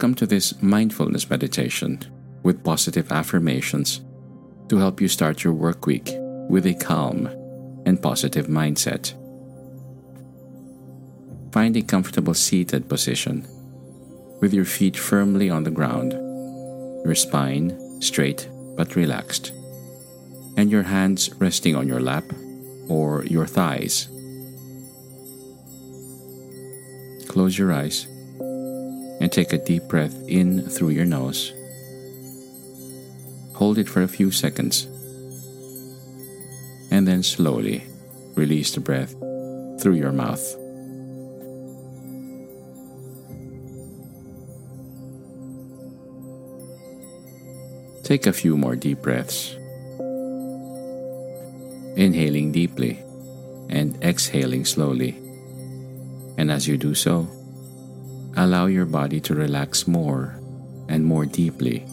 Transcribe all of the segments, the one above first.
Welcome to this mindfulness meditation with positive affirmations to help you start your work week with a calm and positive mindset. Find a comfortable seated position with your feet firmly on the ground, your spine straight but relaxed, and your hands resting on your lap or your thighs. Close your eyes and take a deep breath in through your nose. Hold it for a few seconds, and then slowly release the breath through your mouth. Take a few more deep breaths. Inhaling deeply and exhaling slowly. And as you do so, allow your body to relax more and more deeply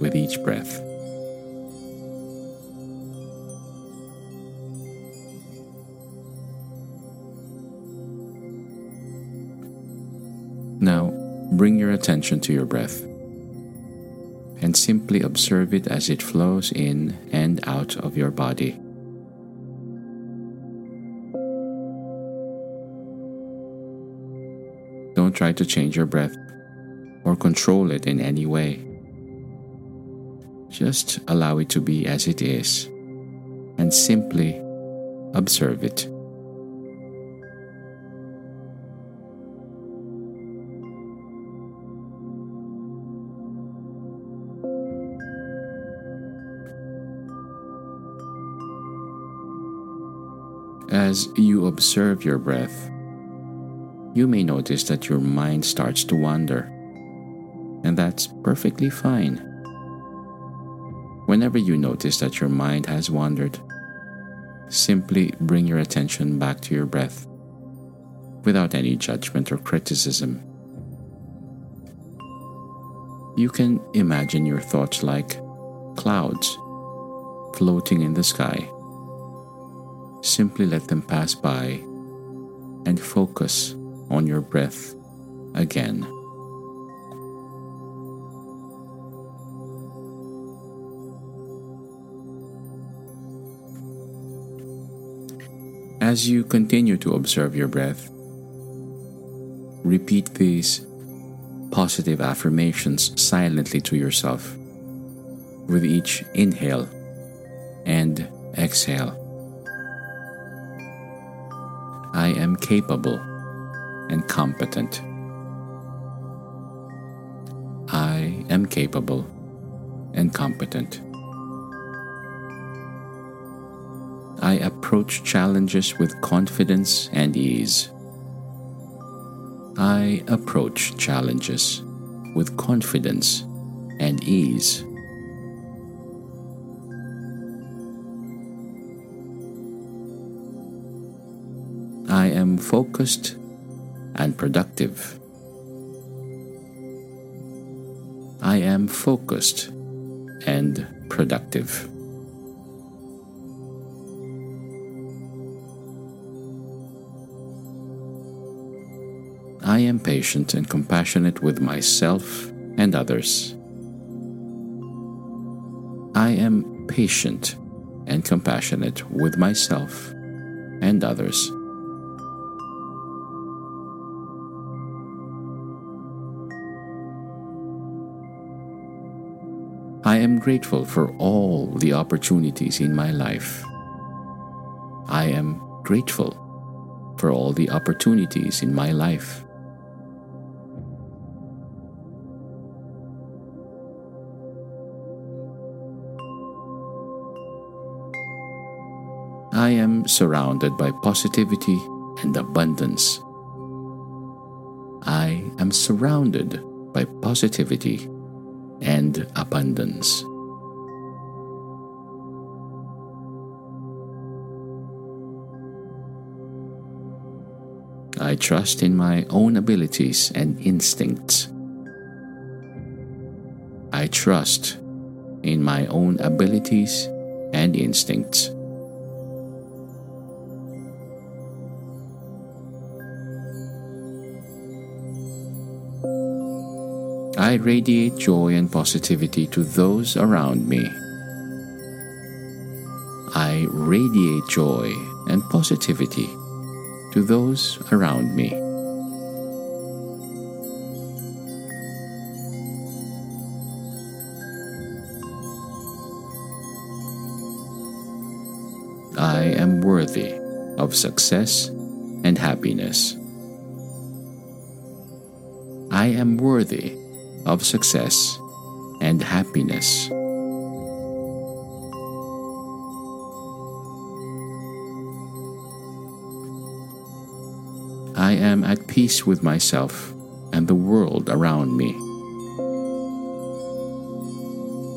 with each breath. Now, bring your attention to your breath and simply observe it as it flows in and out of your body. Try to change your breath or control it in any way. Just allow it to be as it is and simply observe it. As you observe your breath, you may notice that your mind starts to wander, and that's perfectly fine. Whenever you notice that your mind has wandered, simply bring your attention back to your breath without any judgment or criticism. You can imagine your thoughts like clouds floating in the sky simply let them pass by and focus on your breath again. As you continue to observe your breath, repeat these positive affirmations silently to yourself with each inhale and exhale. I am capable and competent. I am capable and competent. I approach challenges with confidence and ease. I approach challenges with confidence and ease. I am focused and productive. I am focused and productive. I am patient and compassionate with myself and others. I am patient and compassionate with myself and others. I am grateful for all the opportunities in my life. I am grateful for all the opportunities in my life. I am surrounded by positivity and abundance. I am surrounded by positivity and abundance. I trust in my own abilities and instincts. I trust in my own abilities and instincts. I radiate joy and positivity to those around me. I radiate joy and positivity to those around me. I am worthy of success and happiness. I am worthy of success and happiness. I am at peace with myself and the world around me.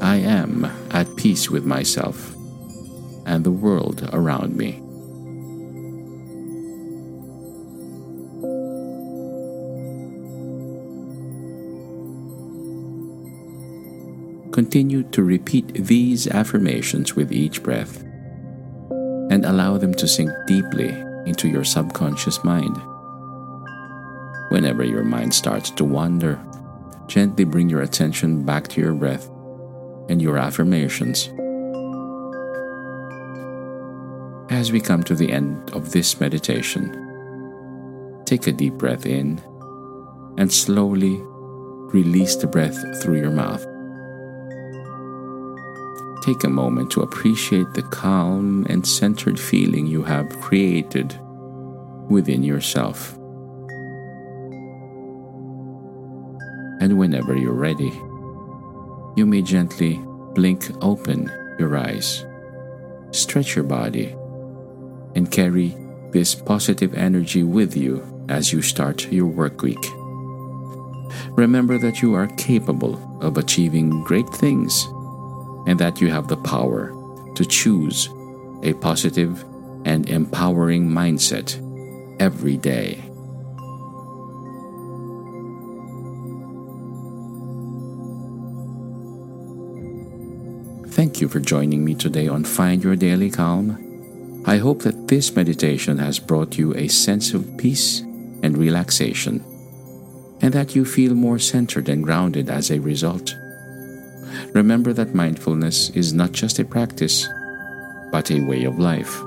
I am at peace with myself and the world around me. Continue to repeat these affirmations with each breath and allow them to sink deeply into your subconscious mind. Whenever your mind starts to wander, gently bring your attention back to your breath and your affirmations. As we come to the end of this meditation, take a deep breath in and slowly release the breath through your mouth. Take a moment to appreciate the calm and centered feeling you have created within yourself. And whenever you're ready, you may gently blink open your eyes, stretch your body, and carry this positive energy with you as you start your work week. Remember that you are capable of achieving great things and that you have the power to choose a positive and empowering mindset every day. Thank you for joining me today on Find Your Daily Calm. I hope that this meditation has brought you a sense of peace and relaxation, and that you feel more centered and grounded as a result. Remember that mindfulness is not just a practice, but a way of life.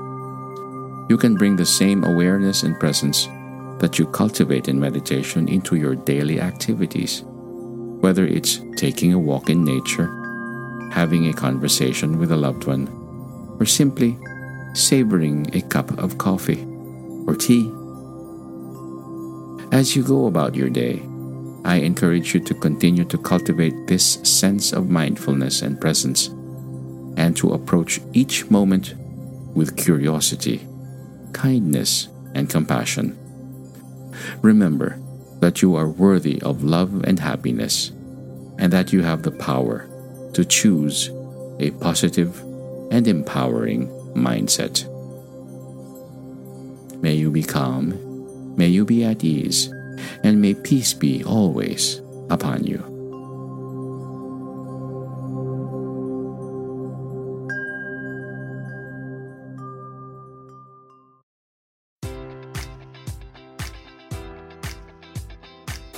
You can bring the same awareness and presence that you cultivate in meditation into your daily activities, whether it's taking a walk in nature, having a conversation with a loved one, or simply savoring a cup of coffee or tea. As you go about your day, I encourage you to continue to cultivate this sense of mindfulness and presence and to approach each moment with curiosity, kindness, and compassion. Remember that you are worthy of love and happiness and that you have the power to choose a positive and empowering mindset. May you be calm, may you be at ease, and may peace be always upon you.